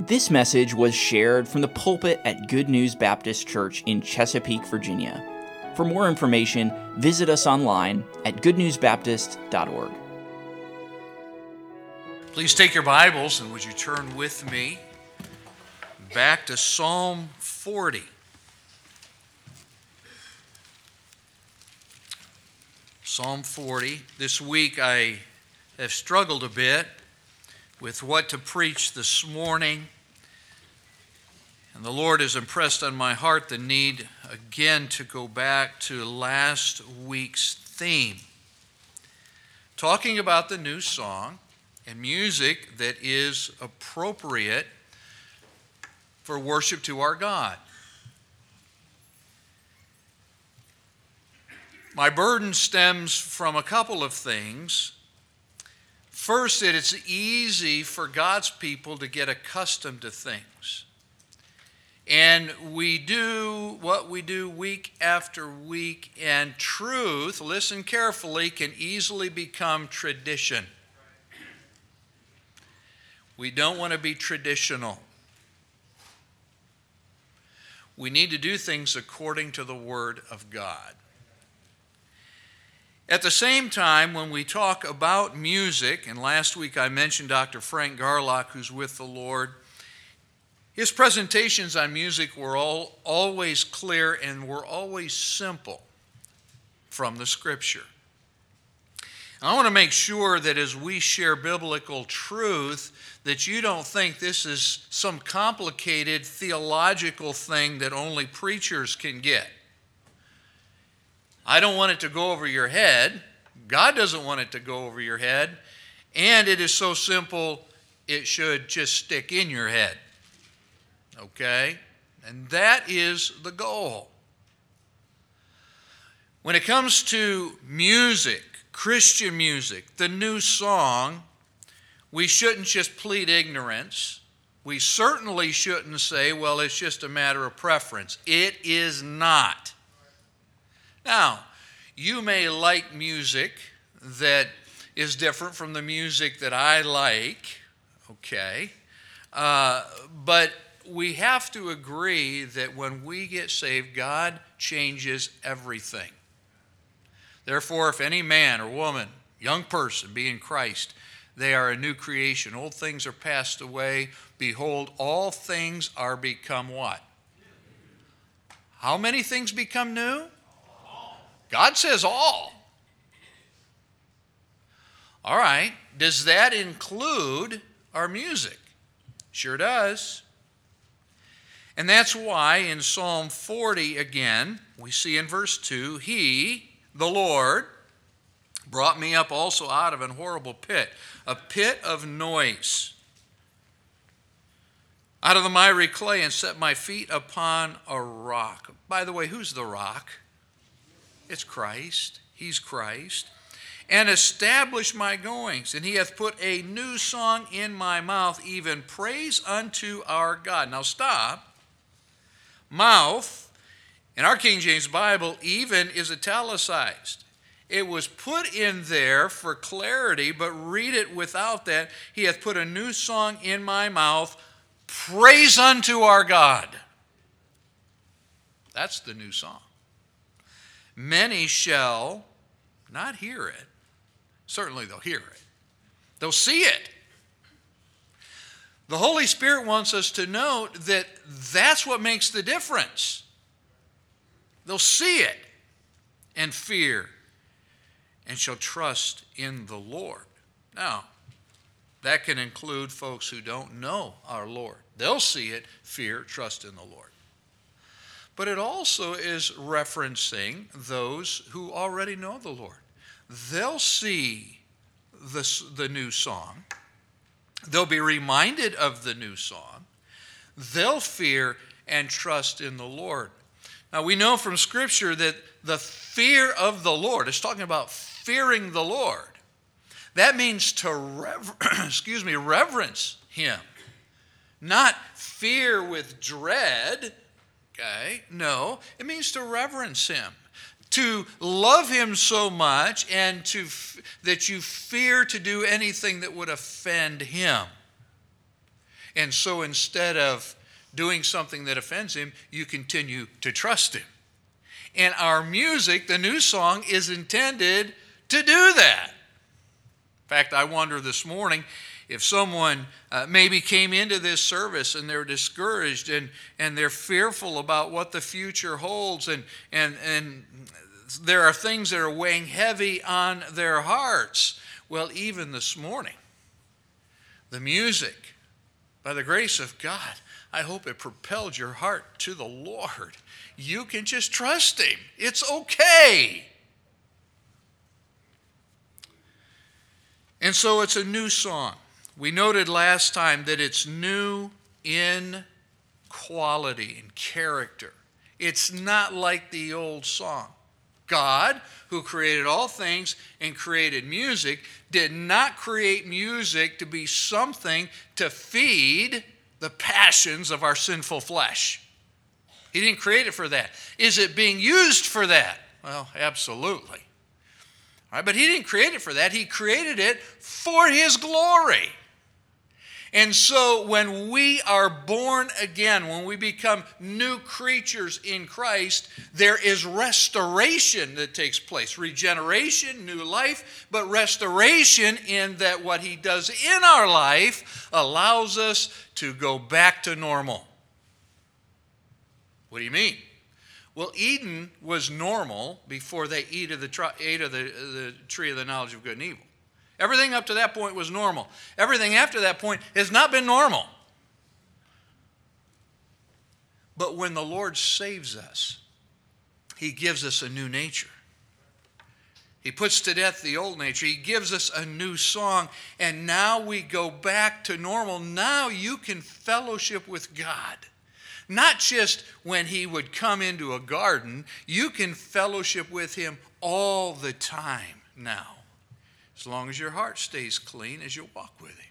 This message was shared from the pulpit at Good News Baptist Church in Chesapeake, Virginia. For more information, visit us online at goodnewsbaptist.org. Please take your Bibles and would you turn with me back to Psalm 40. Psalm 40. This week I have struggled a bit with what to preach this morning. And the Lord has impressed on my heart the need again to go back to last week's theme, talking about the new song and music that is appropriate for worship to our God. My burden stems from a couple of things. First, that it's easy for God's people to get accustomed to things. And we do what we do week after week, and truth, listen carefully, can easily become tradition. We don't want to be traditional. We need to do things according to the Word of God. At the same time, when we talk about music, and last week I mentioned Dr. Frank Garlock, who's with the Lord, his presentations on music were all, always clear and were always simple from the Scripture. I want to make sure that as we share biblical truth, that you don't think this is some complicated theological thing that only preachers can get. I don't want it to go over your head. God doesn't want it to go over your head. And it is so simple, it should just stick in your head. Okay? And that is the goal. When it comes to music, Christian music, the new song, we shouldn't just plead ignorance. We certainly shouldn't say, well, it's just a matter of preference. It is not. Now, you may like music that is different from the music that I like, okay? Uh, but we have to agree that when we get saved, God changes everything. Therefore, if any man or woman, young person, be in Christ, they are a new creation. Old things are passed away. Behold, all things are become what? How many things become new? God says all. All right. Does that include our music? Sure does. And that's why in Psalm 40 again, we see in verse 2 He, the Lord, brought me up also out of an horrible pit, a pit of noise, out of the miry clay, and set my feet upon a rock. By the way, who's the rock? It's Christ. He's Christ. And establish my goings. And he hath put a new song in my mouth, even praise unto our God. Now stop. Mouth, in our King James Bible, even is italicized. It was put in there for clarity, but read it without that. He hath put a new song in my mouth, praise unto our God. That's the new song. Many shall not hear it. Certainly they'll hear it, they'll see it. The Holy Spirit wants us to note that that's what makes the difference. They'll see it and fear and shall trust in the Lord. Now, that can include folks who don't know our Lord. They'll see it, fear, trust in the Lord but it also is referencing those who already know the Lord. They'll see this, the new song, they'll be reminded of the new song, they'll fear and trust in the Lord. Now, we know from Scripture that the fear of the Lord, is talking about fearing the Lord. That means to rever- excuse me, reverence Him, not fear with dread Okay? No, it means to reverence him, to love him so much and to that you fear to do anything that would offend him. And so instead of doing something that offends Him, you continue to trust Him. And our music, the new song, is intended to do that. In fact, I wonder this morning if someone uh, maybe came into this service and they're discouraged and, and they're fearful about what the future holds and, and, and there are things that are weighing heavy on their hearts. Well, even this morning, the music, by the grace of God, I hope it propelled your heart to the Lord. You can just trust Him. It's okay. And so it's a new song. We noted last time that it's new in quality and character. It's not like the old song. God, who created all things and created music, did not create music to be something to feed the passions of our sinful flesh. He didn't create it for that. Is it being used for that? Well, absolutely. All right, but He didn't create it for that. He created it for His glory. And so when we are born again, when we become new creatures in Christ, there is restoration that takes place regeneration, new life, but restoration in that what He does in our life allows us to go back to normal. What do you mean? Well, Eden was normal before they ate of the, ate of the, the tree of the knowledge of good and evil. Everything up to that point was normal. Everything after that point has not been normal. But when the Lord saves us, He gives us a new nature. He puts to death the old nature. He gives us a new song. And now we go back to normal. Now you can fellowship with God. Not just when He would come into a garden, you can fellowship with Him all the time now as long as your heart stays clean as you walk with Him.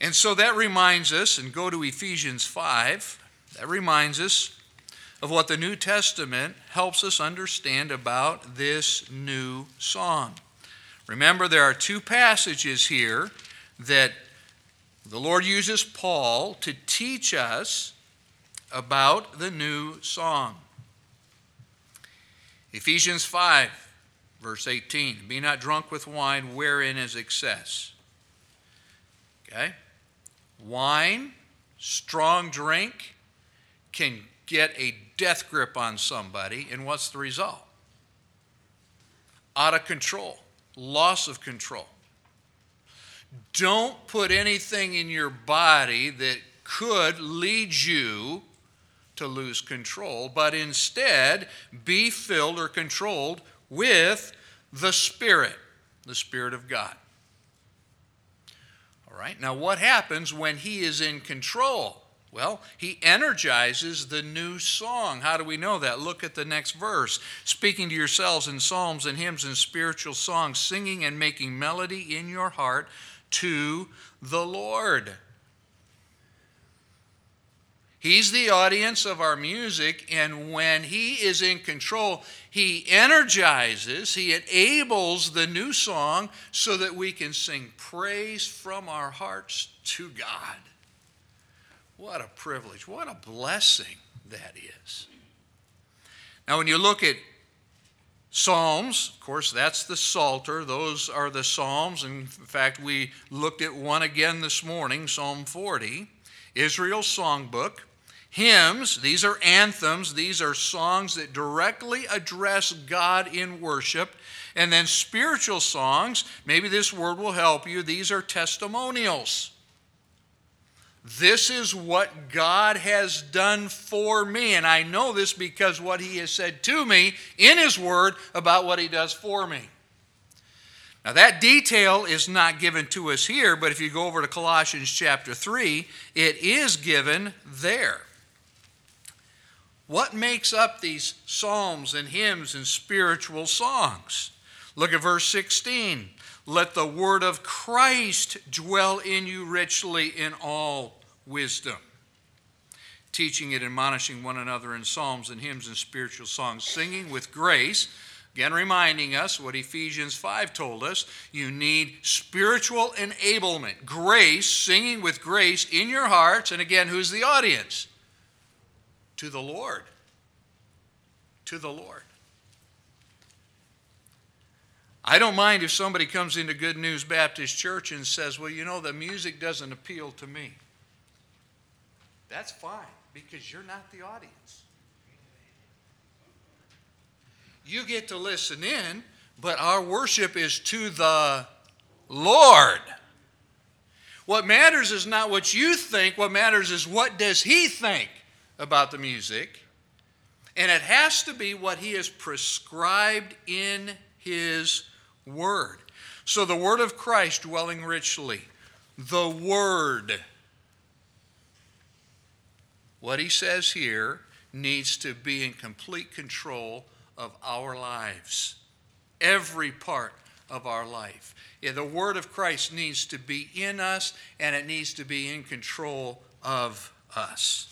And so that reminds us, and go to Ephesians 5, that reminds us of what the New Testament helps us understand about this new song. Remember, there are two passages here that the Lord uses Paul to teach us about the new song. Ephesians 5, verse 18 Be not drunk with wine, wherein is excess. Okay? Wine, strong drink, can get a death grip on somebody, and what's the result? Out of control, loss of control. Don't put anything in your body that could lead you to lose control, but instead be filled or controlled with the Spirit, the Spirit of God. All right, now what happens when He is in control? Well, he energizes the new song. How do we know that? Look at the next verse. Speaking to yourselves in psalms and hymns and spiritual songs, singing and making melody in your heart to the Lord. He's the audience of our music, and when He is in control, He energizes, He enables the new song so that we can sing praise from our hearts to God. What a privilege, what a blessing that is. Now, when you look at Psalms, of course, that's the Psalter. Those are the Psalms. In fact, we looked at one again this morning, Psalm 40, Israel's songbook. Hymns, these are anthems, these are songs that directly address God in worship. And then spiritual songs, maybe this word will help you, these are testimonials. This is what God has done for me. And I know this because what He has said to me in His Word about what He does for me. Now, that detail is not given to us here, but if you go over to Colossians chapter 3, it is given there. What makes up these psalms and hymns and spiritual songs? Look at verse 16. Let the word of Christ dwell in you richly in all wisdom, teaching and admonishing one another in psalms and hymns and spiritual songs, singing with grace Again, reminding us what Ephesians 5 told us you need spiritual enablement, grace, singing with grace in your hearts. And again, who's the audience? To the Lord. To the Lord. I don't mind if somebody comes into Good News Baptist Church and says, Well, you know, the music doesn't appeal to me. That's fine because you're not the audience. You get to listen in, but our worship is to the Lord. What matters is not what you think, what matters is what does he think about the music. And it has to be what he has prescribed in his word. So the word of Christ dwelling richly, the word. What he says here needs to be in complete control of our lives, every part of our life. Yeah, the Word of Christ needs to be in us and it needs to be in control of us.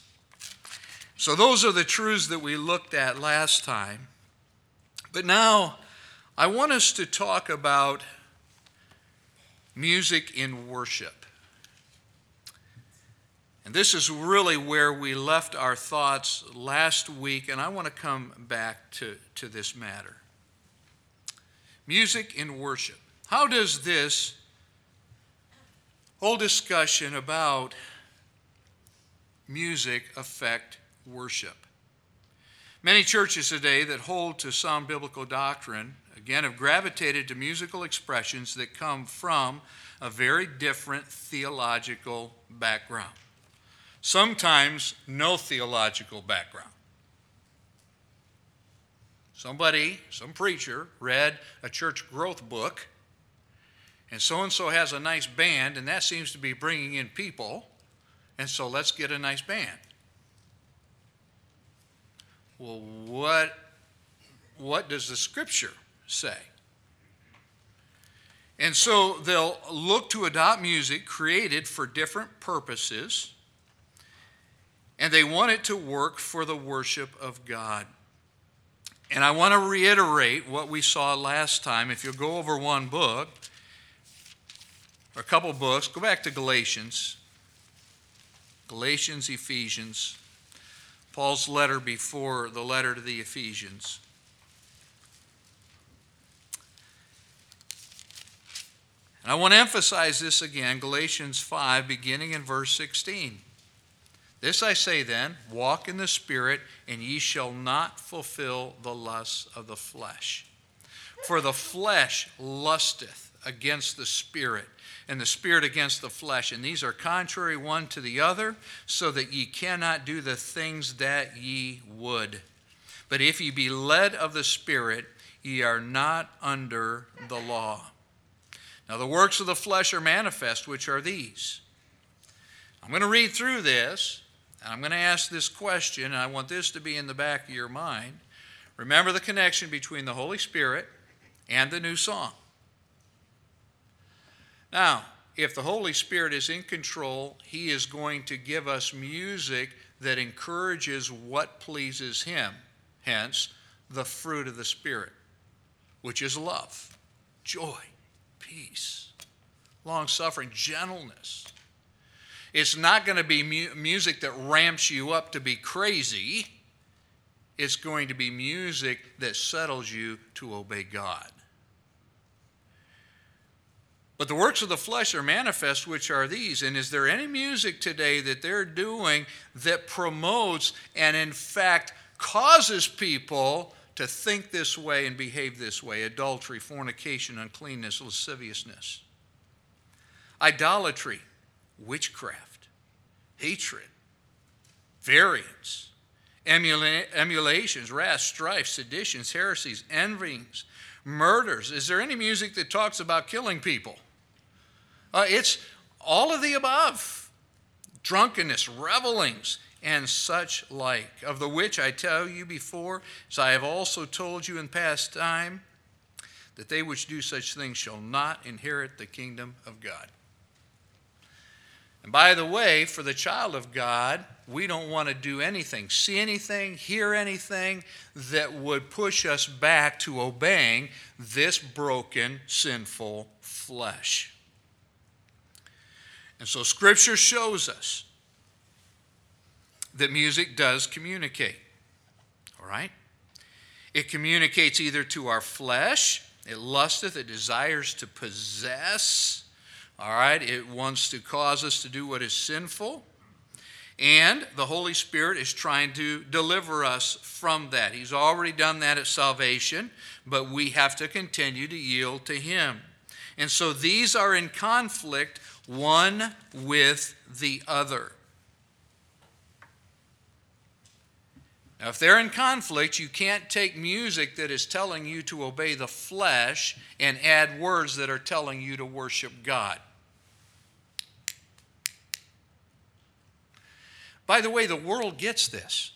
So, those are the truths that we looked at last time. But now, I want us to talk about music in worship. And this is really where we left our thoughts last week, and I want to come back to, to this matter. Music in worship. How does this whole discussion about music affect worship? Many churches today that hold to some biblical doctrine, again, have gravitated to musical expressions that come from a very different theological background sometimes no theological background. Somebody, some preacher, read a church growth book, and so and so has a nice band, and that seems to be bringing in people, and so let's get a nice band. Well, what, what does the scripture say? And so they'll look to adopt music created for different purposes and they want it to work for the worship of God. And I want to reiterate what we saw last time. If you'll go over one book, or a couple books, go back to Galatians. Galatians, Ephesians, Paul's letter before the letter to the Ephesians. And I want to emphasize this again Galatians 5, beginning in verse 16. This I say then walk in the Spirit, and ye shall not fulfill the lusts of the flesh. For the flesh lusteth against the Spirit, and the Spirit against the flesh. And these are contrary one to the other, so that ye cannot do the things that ye would. But if ye be led of the Spirit, ye are not under the law. Now the works of the flesh are manifest, which are these. I'm going to read through this and I'm going to ask this question, and I want this to be in the back of your mind. Remember the connection between the Holy Spirit and the new song. Now, if the Holy Spirit is in control, He is going to give us music that encourages what pleases Him. Hence, the fruit of the Spirit, which is love, joy, peace, long suffering, gentleness, it's not going to be mu- music that ramps you up to be crazy. It's going to be music that settles you to obey God. But the works of the flesh are manifest, which are these. And is there any music today that they're doing that promotes and, in fact, causes people to think this way and behave this way? Adultery, fornication, uncleanness, lasciviousness, idolatry, witchcraft, hatred, variance, emula- emulations, wrath, strife, seditions, heresies, envyings, murders. Is there any music that talks about killing people? Uh, it's all of the above drunkenness, revelings, and such like, of the which I tell you before, as I have also told you in past time, that they which do such things shall not inherit the kingdom of God. And by the way, for the child of God, we don't want to do anything, see anything, hear anything that would push us back to obeying this broken, sinful flesh. And so Scripture shows us that music does communicate. All right? It communicates either to our flesh, it lusteth, it desires to possess. All right? It wants to cause us to do what is sinful. And the Holy Spirit is trying to deliver us from that. He's already done that at salvation, but we have to continue to yield to Him. And so these are in conflict one with the other. Now, if they're in conflict, you can't take music that is telling you to obey the flesh and add words that are telling you to worship God. By the way, the world gets this.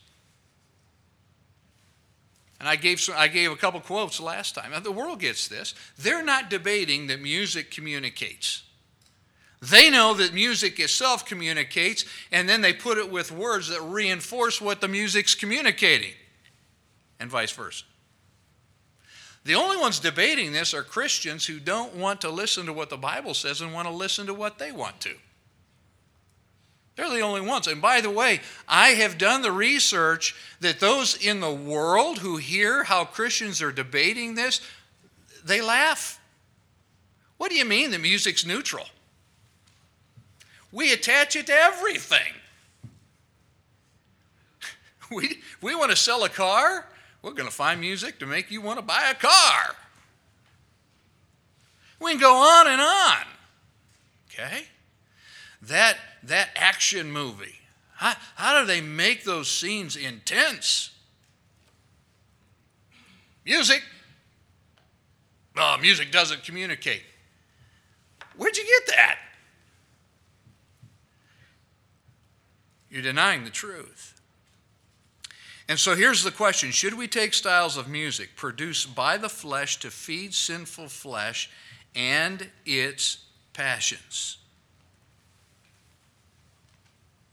And I gave, some, I gave a couple quotes last time. The world gets this. They're not debating that music communicates. They know that music itself communicates, and then they put it with words that reinforce what the music's communicating, and vice versa. The only ones debating this are Christians who don't want to listen to what the Bible says and want to listen to what they want to. They're the only ones. And by the way, I have done the research that those in the world who hear how Christians are debating this, they laugh. What do you mean the music's neutral? We attach it to everything. We, we want to sell a car, we're going to find music to make you want to buy a car. We can go on and on. Okay? that, that action movie. How, how do they make those scenes intense? Music. Oh, music doesn't communicate. Where'd you get that? You're denying the truth. And so here's the question Should we take styles of music produced by the flesh to feed sinful flesh and its passions?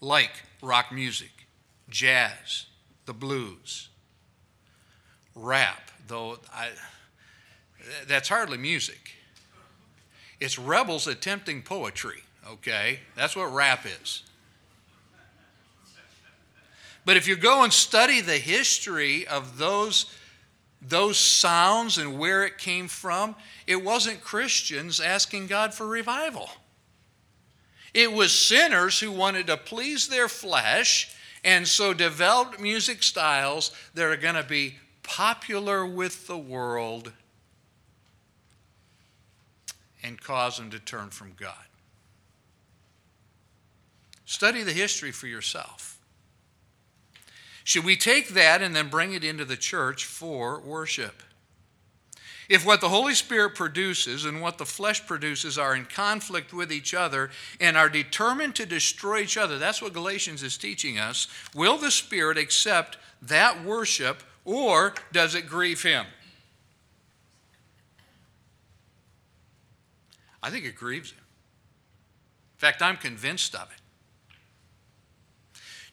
like rock music, jazz, the blues, rap, though I, that's hardly music. It's rebels attempting poetry, okay? That's what rap is. But if you go and study the history of those, those sounds and where it came from, it wasn't Christians asking God for revival. It was sinners who wanted to please their flesh and so developed music styles that are going to be popular with the world and cause them to turn from God. Study the history for yourself. Should we take that and then bring it into the church for worship? If what the Holy Spirit produces and what the flesh produces are in conflict with each other and are determined to destroy each other, that's what Galatians is teaching us. Will the Spirit accept that worship or does it grieve Him? I think it grieves Him. In fact, I'm convinced of it.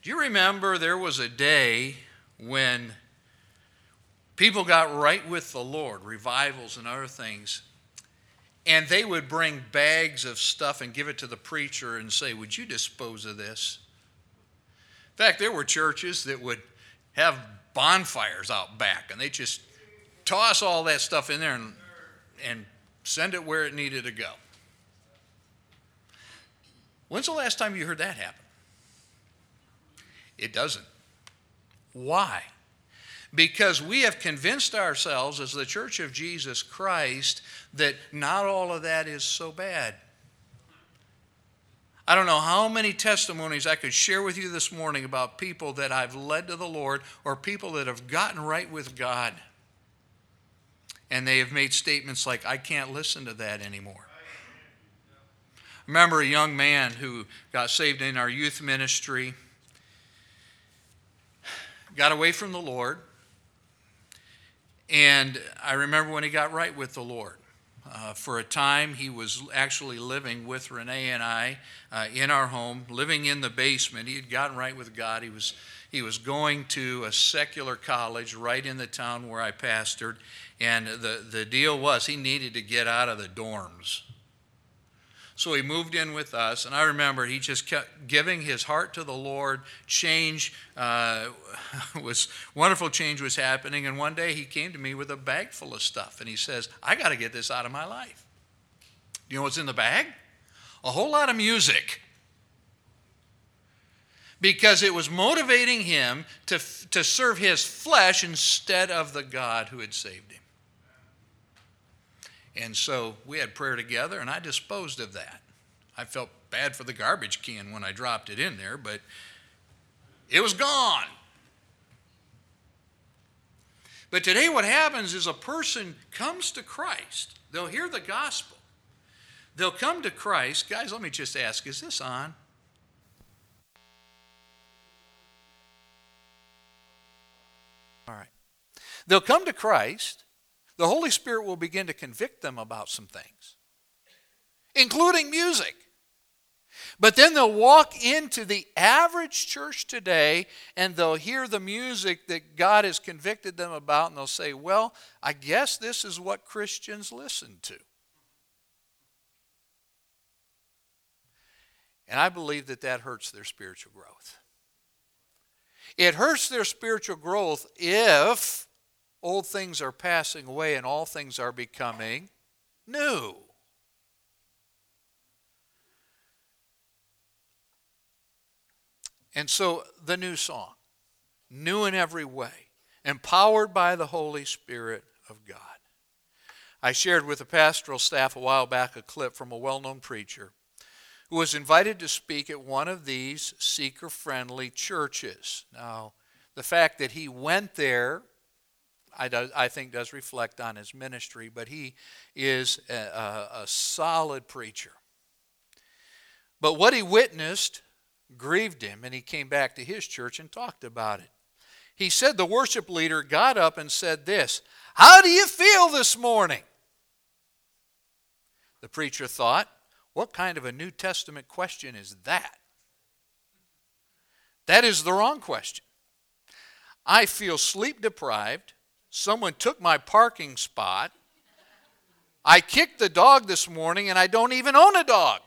Do you remember there was a day when people got right with the Lord, revivals and other things, and they would bring bags of stuff and give it to the preacher and say, Would you dispose of this? In fact, there were churches that would have bonfires out back, and they just toss all that stuff in there and, and send it where it needed to go. When's the last time you heard that happen? It doesn't. Why? because we have convinced ourselves as the church of Jesus Christ that not all of that is so bad. I don't know how many testimonies I could share with you this morning about people that I've led to the Lord or people that have gotten right with God. And they have made statements like, I can't listen to that anymore. remember a young man who got saved in our youth ministry, got away from the Lord, and I remember when he got right with the Lord. Uh, for a time, he was actually living with Renee and I uh, in our home, living in the basement. He had gotten right with God. He was, he was going to a secular college right in the town where I pastored. And the, the deal was he needed to get out of the dorms. So he moved in with us, and I remember he just kept giving his heart to the Lord. Change uh, was wonderful. Change was happening, and one day he came to me with a bag full of stuff, and he says, "I got to get this out of my life." Do you know what's in the bag? A whole lot of music. Because it was motivating him to, to serve his flesh instead of the God who had saved him. And so we had prayer together, and I disposed of that. I felt bad for the garbage can when I dropped it in there, but it was gone. But today, what happens is a person comes to Christ. They'll hear the gospel. They'll come to Christ. Guys, let me just ask is this on? All right. They'll come to Christ the Holy Spirit will begin to convict them about some things, including music. But then they'll walk into the average church today and they'll hear the music that God has convicted them about, and they'll say, Well, I guess this is what Christians listen to. And I believe that that hurts their spiritual growth. It hurts their spiritual growth if Old things are passing away and all things are becoming new. And so the new song, new in every way, empowered by the Holy Spirit of God. I shared with the pastoral staff a while back a clip from a well known preacher who was invited to speak at one of these seeker friendly churches. Now, the fact that he went there I, do, I think does reflect on his ministry, but he is a, a, a solid preacher. But what he witnessed grieved him, and he came back to his church and talked about it. He said the worship leader got up and said this How do you feel this morning? The preacher thought, What kind of a New Testament question is that? That is the wrong question. I feel sleep deprived. Someone took my parking spot. I kicked the dog this morning and I don't even own a dog.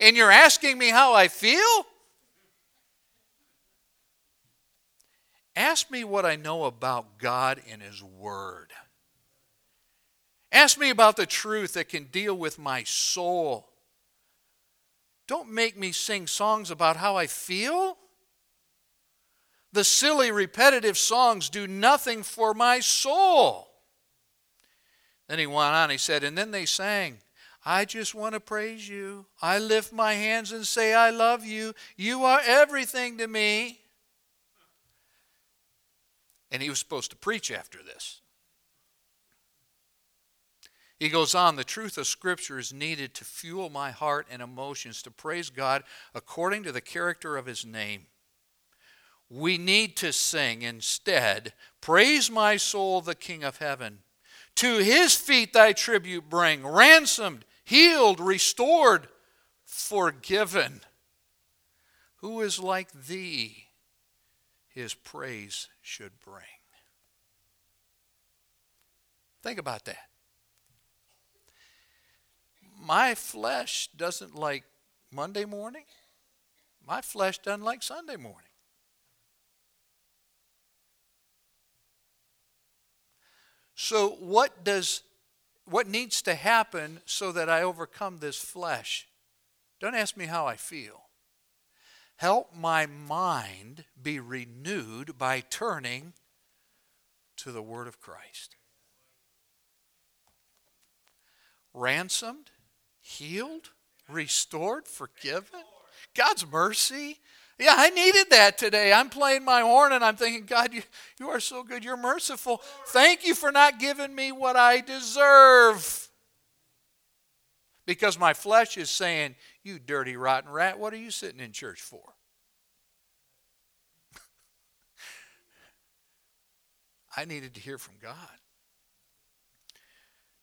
And you're asking me how I feel? Ask me what I know about God and His Word. Ask me about the truth that can deal with my soul. Don't make me sing songs about how I feel. The silly, repetitive songs do nothing for my soul. Then he went on, he said, and then they sang, I just want to praise you. I lift my hands and say, I love you. You are everything to me. And he was supposed to preach after this. He goes on, the truth of Scripture is needed to fuel my heart and emotions to praise God according to the character of His name we need to sing instead Praise my soul, the King of heaven. To his feet thy tribute bring, ransomed, healed, restored, forgiven. Who is like thee? His praise should bring. Think about that. My flesh doesn't like Monday morning. My flesh doesn't like Sunday morning. So what does what needs to happen so that I overcome this flesh? Don't ask me how I feel. Help my mind be renewed by turning to the word of Christ. Ransomed, healed, restored, forgiven. God's mercy yeah, I needed that today. I'm playing my horn and I'm thinking, God, you, you are so good. You're merciful. Thank you for not giving me what I deserve. Because my flesh is saying, You dirty, rotten rat, what are you sitting in church for? I needed to hear from God.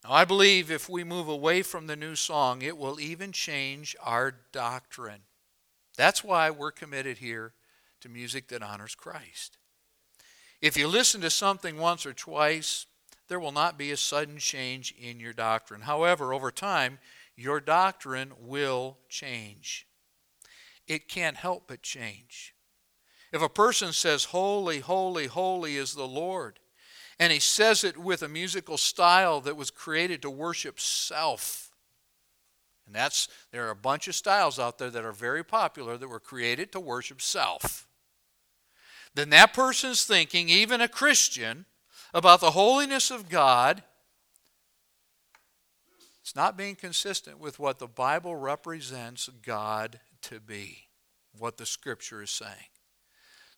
Now, I believe if we move away from the new song, it will even change our doctrine. That's why we're committed here to music that honors Christ. If you listen to something once or twice, there will not be a sudden change in your doctrine. However, over time, your doctrine will change. It can't help but change. If a person says, Holy, holy, holy is the Lord, and he says it with a musical style that was created to worship self, and that's, there are a bunch of styles out there that are very popular that were created to worship self. Then that person's thinking, even a Christian, about the holiness of God, it's not being consistent with what the Bible represents God to be, what the Scripture is saying.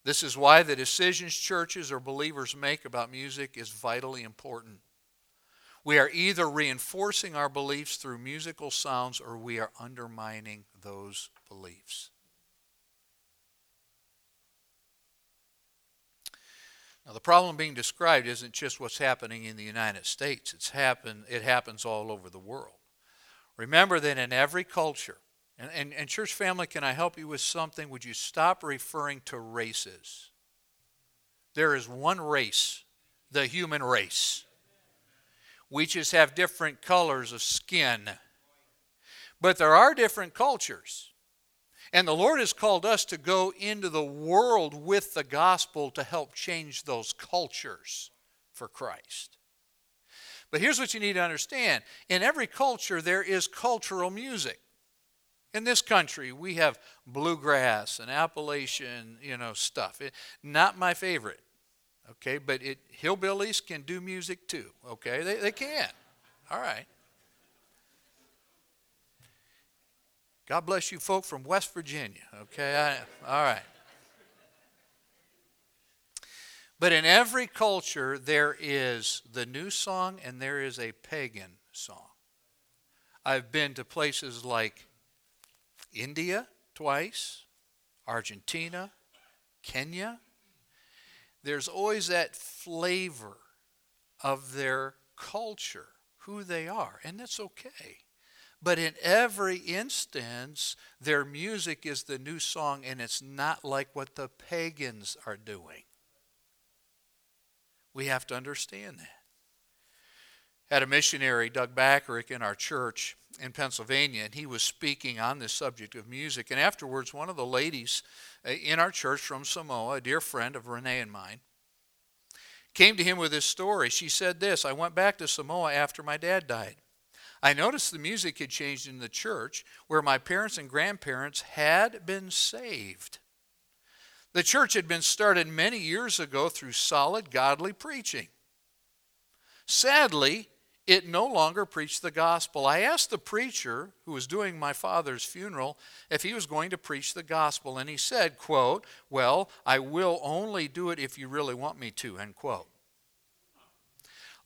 This is why the decisions churches or believers make about music is vitally important. We are either reinforcing our beliefs through musical sounds or we are undermining those beliefs. Now, the problem being described isn't just what's happening in the United States, it's happen, it happens all over the world. Remember that in every culture, and, and, and, church family, can I help you with something? Would you stop referring to races? There is one race, the human race. We just have different colors of skin. But there are different cultures. And the Lord has called us to go into the world with the gospel to help change those cultures for Christ. But here's what you need to understand in every culture, there is cultural music. In this country, we have bluegrass and Appalachian, you know, stuff. It, not my favorite, okay, but it, hillbillies can do music too, okay? They, they can. All right. God bless you folk from West Virginia, okay? I, all right. But in every culture, there is the new song and there is a pagan song. I've been to places like India twice, Argentina, Kenya. There's always that flavor of their culture, who they are, and that's okay. But in every instance, their music is the new song, and it's not like what the pagans are doing. We have to understand that. Had a missionary, Doug Backerick, in our church in Pennsylvania, and he was speaking on this subject of music. And afterwards, one of the ladies Uh, in our church from Samoa, a dear friend of Renee and mine, came to him with this story. She said this I went back to Samoa after my dad died. I noticed the music had changed in the church where my parents and grandparents had been saved. The church had been started many years ago through solid, godly preaching. Sadly, it no longer preached the gospel. I asked the preacher who was doing my father's funeral if he was going to preach the gospel, and he said, quote, Well, I will only do it if you really want me to, end quote.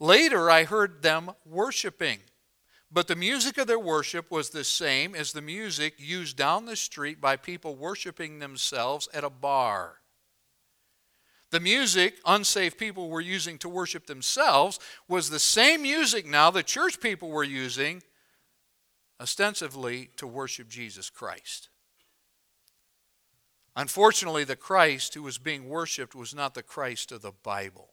Later, I heard them worshiping. But the music of their worship was the same as the music used down the street by people worshiping themselves at a bar. The music unsaved people were using to worship themselves was the same music now the church people were using ostensibly to worship Jesus Christ. Unfortunately, the Christ who was being worshiped was not the Christ of the Bible.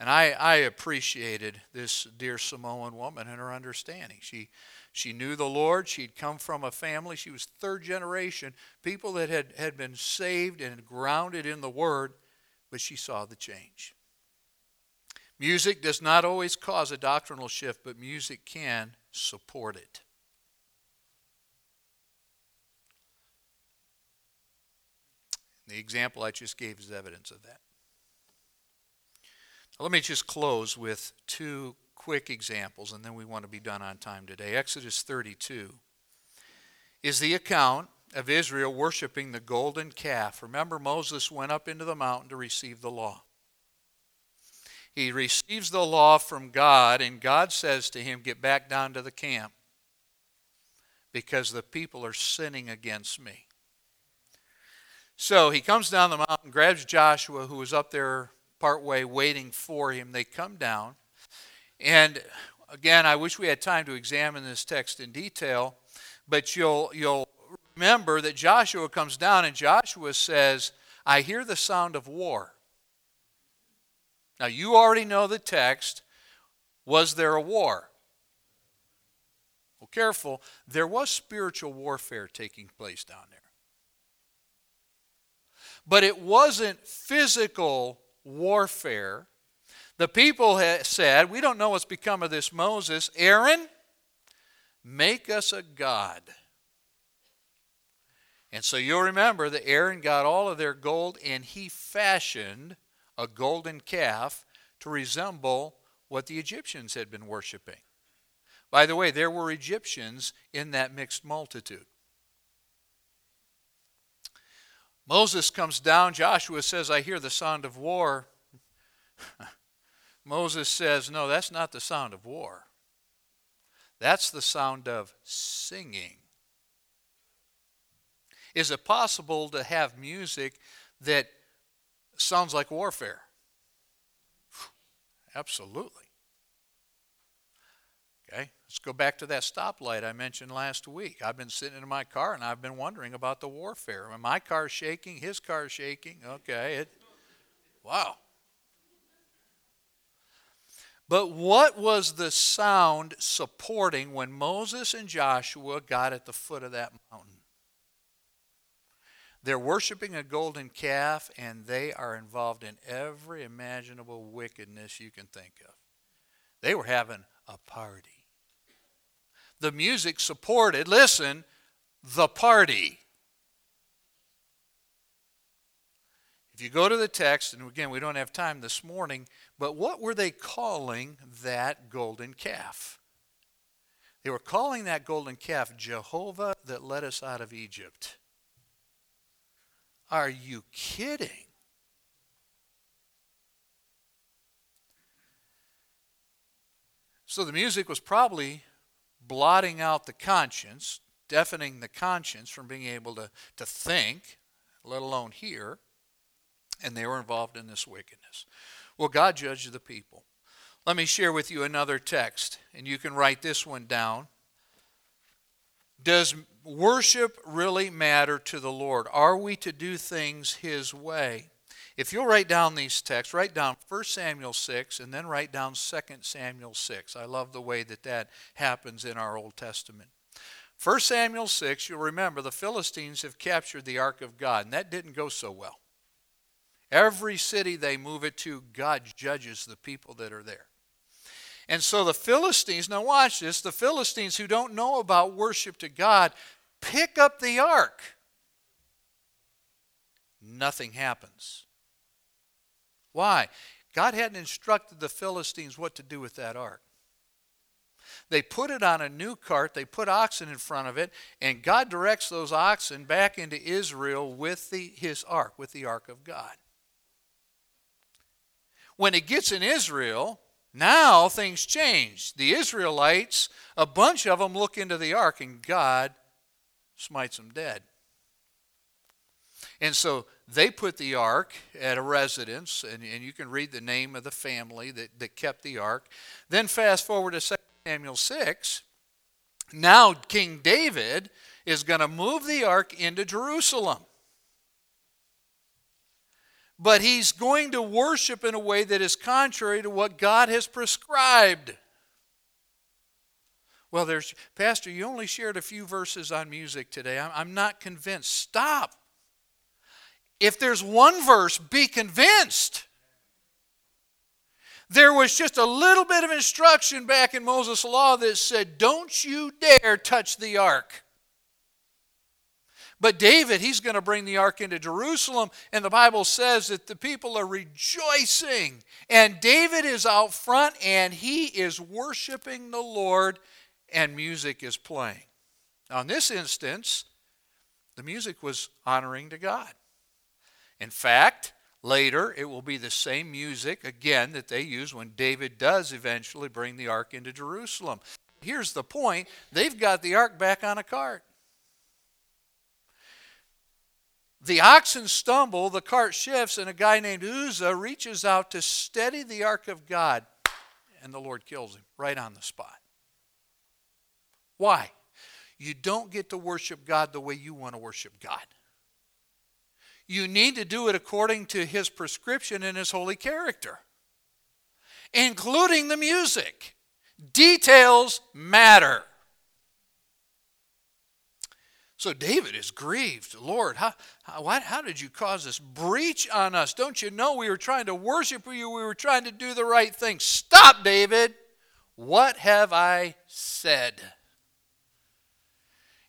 And I, I appreciated this dear Samoan woman and her understanding. She, she knew the Lord. She'd come from a family. She was third generation, people that had, had been saved and grounded in the Word, but she saw the change. Music does not always cause a doctrinal shift, but music can support it. The example I just gave is evidence of that. Let me just close with two quick examples, and then we want to be done on time today. Exodus 32 is the account of Israel worshiping the golden calf. Remember, Moses went up into the mountain to receive the law. He receives the law from God, and God says to him, Get back down to the camp because the people are sinning against me. So he comes down the mountain, grabs Joshua, who was up there partway waiting for him. They come down, and again, I wish we had time to examine this text in detail, but you'll, you'll remember that Joshua comes down and Joshua says, I hear the sound of war. Now, you already know the text. Was there a war? Well, careful. There was spiritual warfare taking place down there. But it wasn't physical warfare. The people said, We don't know what's become of this Moses. Aaron, make us a God. And so you'll remember that Aaron got all of their gold and he fashioned a golden calf to resemble what the Egyptians had been worshiping. By the way, there were Egyptians in that mixed multitude. Moses comes down. Joshua says, I hear the sound of war. Moses says, No, that's not the sound of war. That's the sound of singing. Is it possible to have music that sounds like warfare? Absolutely. Okay, let's go back to that stoplight I mentioned last week. I've been sitting in my car and I've been wondering about the warfare. My car's shaking, his car's shaking. Okay, it, wow. But what was the sound supporting when Moses and Joshua got at the foot of that mountain? They're worshiping a golden calf and they are involved in every imaginable wickedness you can think of. They were having a party the music supported, listen, the party. If you go to the text, and again, we don't have time this morning, but what were they calling that golden calf? They were calling that golden calf Jehovah that led us out of Egypt. Are you kidding? So the music was probably blotting out the conscience, deafening the conscience from being able to, to think, let alone hear, and they were involved in this wickedness. Well, God judged the people. Let me share with you another text, and you can write this one down. Does worship really matter to the Lord? Are we to do things His way? If you'll write down these texts, write down 1 Samuel 6 and then write down 2 Samuel 6. I love the way that that happens in our Old Testament. 1 Samuel 6, you'll remember the Philistines have captured the Ark of God, and that didn't go so well. Every city they move it to, God judges the people that are there. And so the Philistines, now watch this, the Philistines who don't know about worship to God pick up the ark. Nothing happens. Why? God hadn't instructed the Philistines what to do with that ark. They put it on a new cart, they put oxen in front of it, and God directs those oxen back into Israel with the, his ark, with the ark of God. When it gets in Israel, now things change. The Israelites, a bunch of them look into the ark, and God smites them dead. And so they put the ark at a residence, and, and you can read the name of the family that, that kept the ark. Then fast forward to 2 Samuel 6. Now King David is going to move the ark into Jerusalem. But he's going to worship in a way that is contrary to what God has prescribed. Well, there's, Pastor, you only shared a few verses on music today. I'm, I'm not convinced. Stop. If there's one verse, be convinced. There was just a little bit of instruction back in Moses' law that said, Don't you dare touch the ark. But David, he's going to bring the ark into Jerusalem, and the Bible says that the people are rejoicing. And David is out front, and he is worshiping the Lord, and music is playing. Now, in this instance, the music was honoring to God. In fact, later it will be the same music again that they use when David does eventually bring the ark into Jerusalem. Here's the point they've got the ark back on a cart. The oxen stumble, the cart shifts, and a guy named Uzzah reaches out to steady the ark of God. and the Lord kills him right on the spot. Why? You don't get to worship God the way you want to worship God. You need to do it according to His prescription and His holy character, including the music. Details matter. So David is grieved. Lord, how, how, how did you cause this breach on us? Don't you know we were trying to worship you? We were trying to do the right thing. Stop, David. What have I said?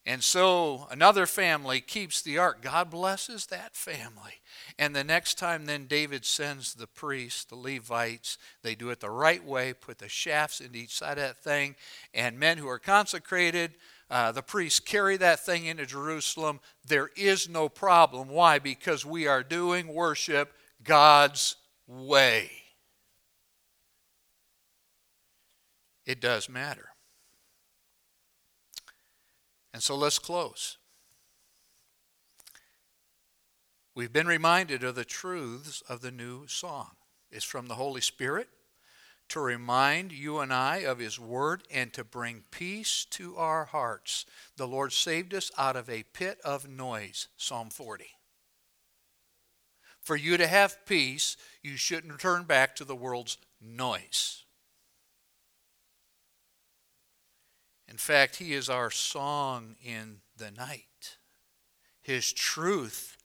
And so another family keeps the ark. God blesses that family. And the next time, then David sends the priests, the Levites. They do it the right way, put the shafts into each side of that thing. And men who are consecrated uh, the priests carry that thing into Jerusalem. There is no problem. Why? Because we are doing worship God's way. It does matter. And so let's close. We've been reminded of the truths of the new song. It's from the Holy Spirit to remind you and I of His Word and to bring peace to our hearts. The Lord saved us out of a pit of noise, Psalm 40. For you to have peace, you shouldn't turn back to the world's noise. In fact, He is our song in the night. His truth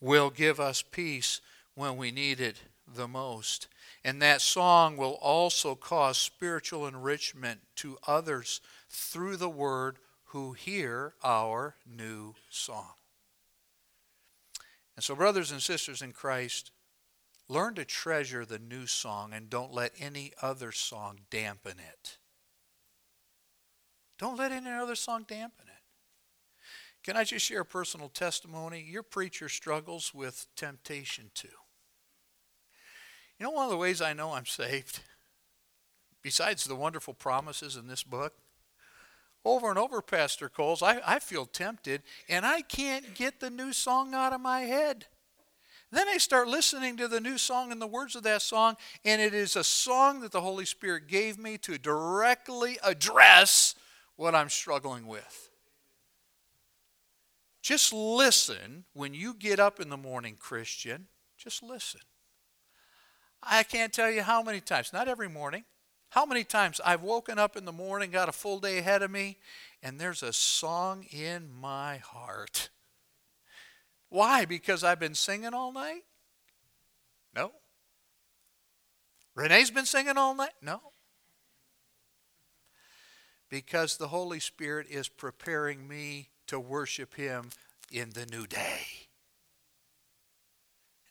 will give us peace when we need it the most. And that song will also cause spiritual enrichment to others through the word who hear our new song. And so, brothers and sisters in Christ, learn to treasure the new song and don't let any other song dampen it. Don't let any other song dampen it. Can I just share a personal testimony? Your preacher struggles with temptation too. You know, one of the ways I know I'm saved, besides the wonderful promises in this book, over and over, Pastor Coles, I, I feel tempted and I can't get the new song out of my head. Then I start listening to the new song and the words of that song, and it is a song that the Holy Spirit gave me to directly address what I'm struggling with. Just listen when you get up in the morning, Christian. Just listen. I can't tell you how many times, not every morning, how many times I've woken up in the morning, got a full day ahead of me, and there's a song in my heart. Why? Because I've been singing all night? No. Renee's been singing all night? No. Because the Holy Spirit is preparing me to worship Him in the new day.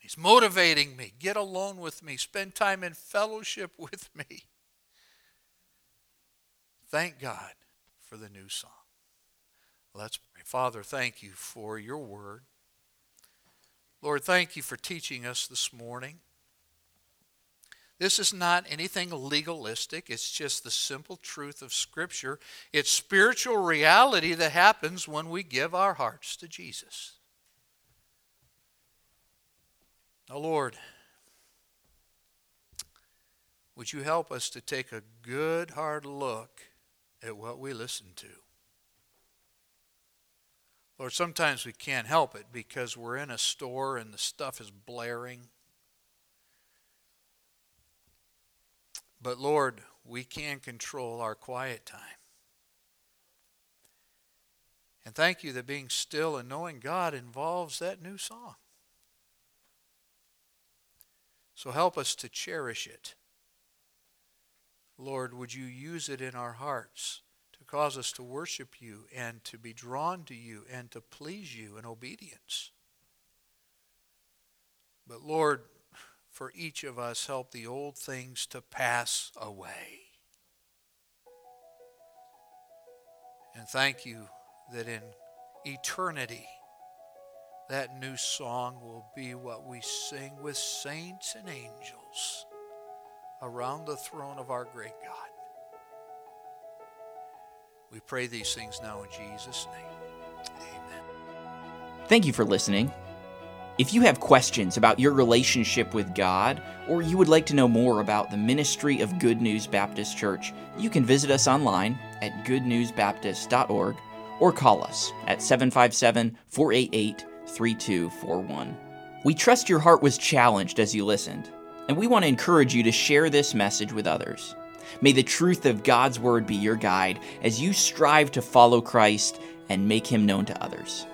He's motivating me. Get alone with me. Spend time in fellowship with me. Thank God for the new song. Let's pray. Father, thank you for your word. Lord, thank you for teaching us this morning. This is not anything legalistic. It's just the simple truth of Scripture. It's spiritual reality that happens when we give our hearts to Jesus. Now, Lord, would you help us to take a good, hard look at what we listen to? Lord, sometimes we can't help it because we're in a store and the stuff is blaring. But Lord, we can control our quiet time. And thank you that being still and knowing God involves that new song. So help us to cherish it. Lord, would you use it in our hearts to cause us to worship you and to be drawn to you and to please you in obedience? But Lord, for each of us, help the old things to pass away. And thank you that in eternity, that new song will be what we sing with saints and angels around the throne of our great God. We pray these things now in Jesus' name. Amen. Thank you for listening. If you have questions about your relationship with God, or you would like to know more about the ministry of Good News Baptist Church, you can visit us online at goodnewsbaptist.org or call us at 757 488 3241. We trust your heart was challenged as you listened, and we want to encourage you to share this message with others. May the truth of God's Word be your guide as you strive to follow Christ and make Him known to others.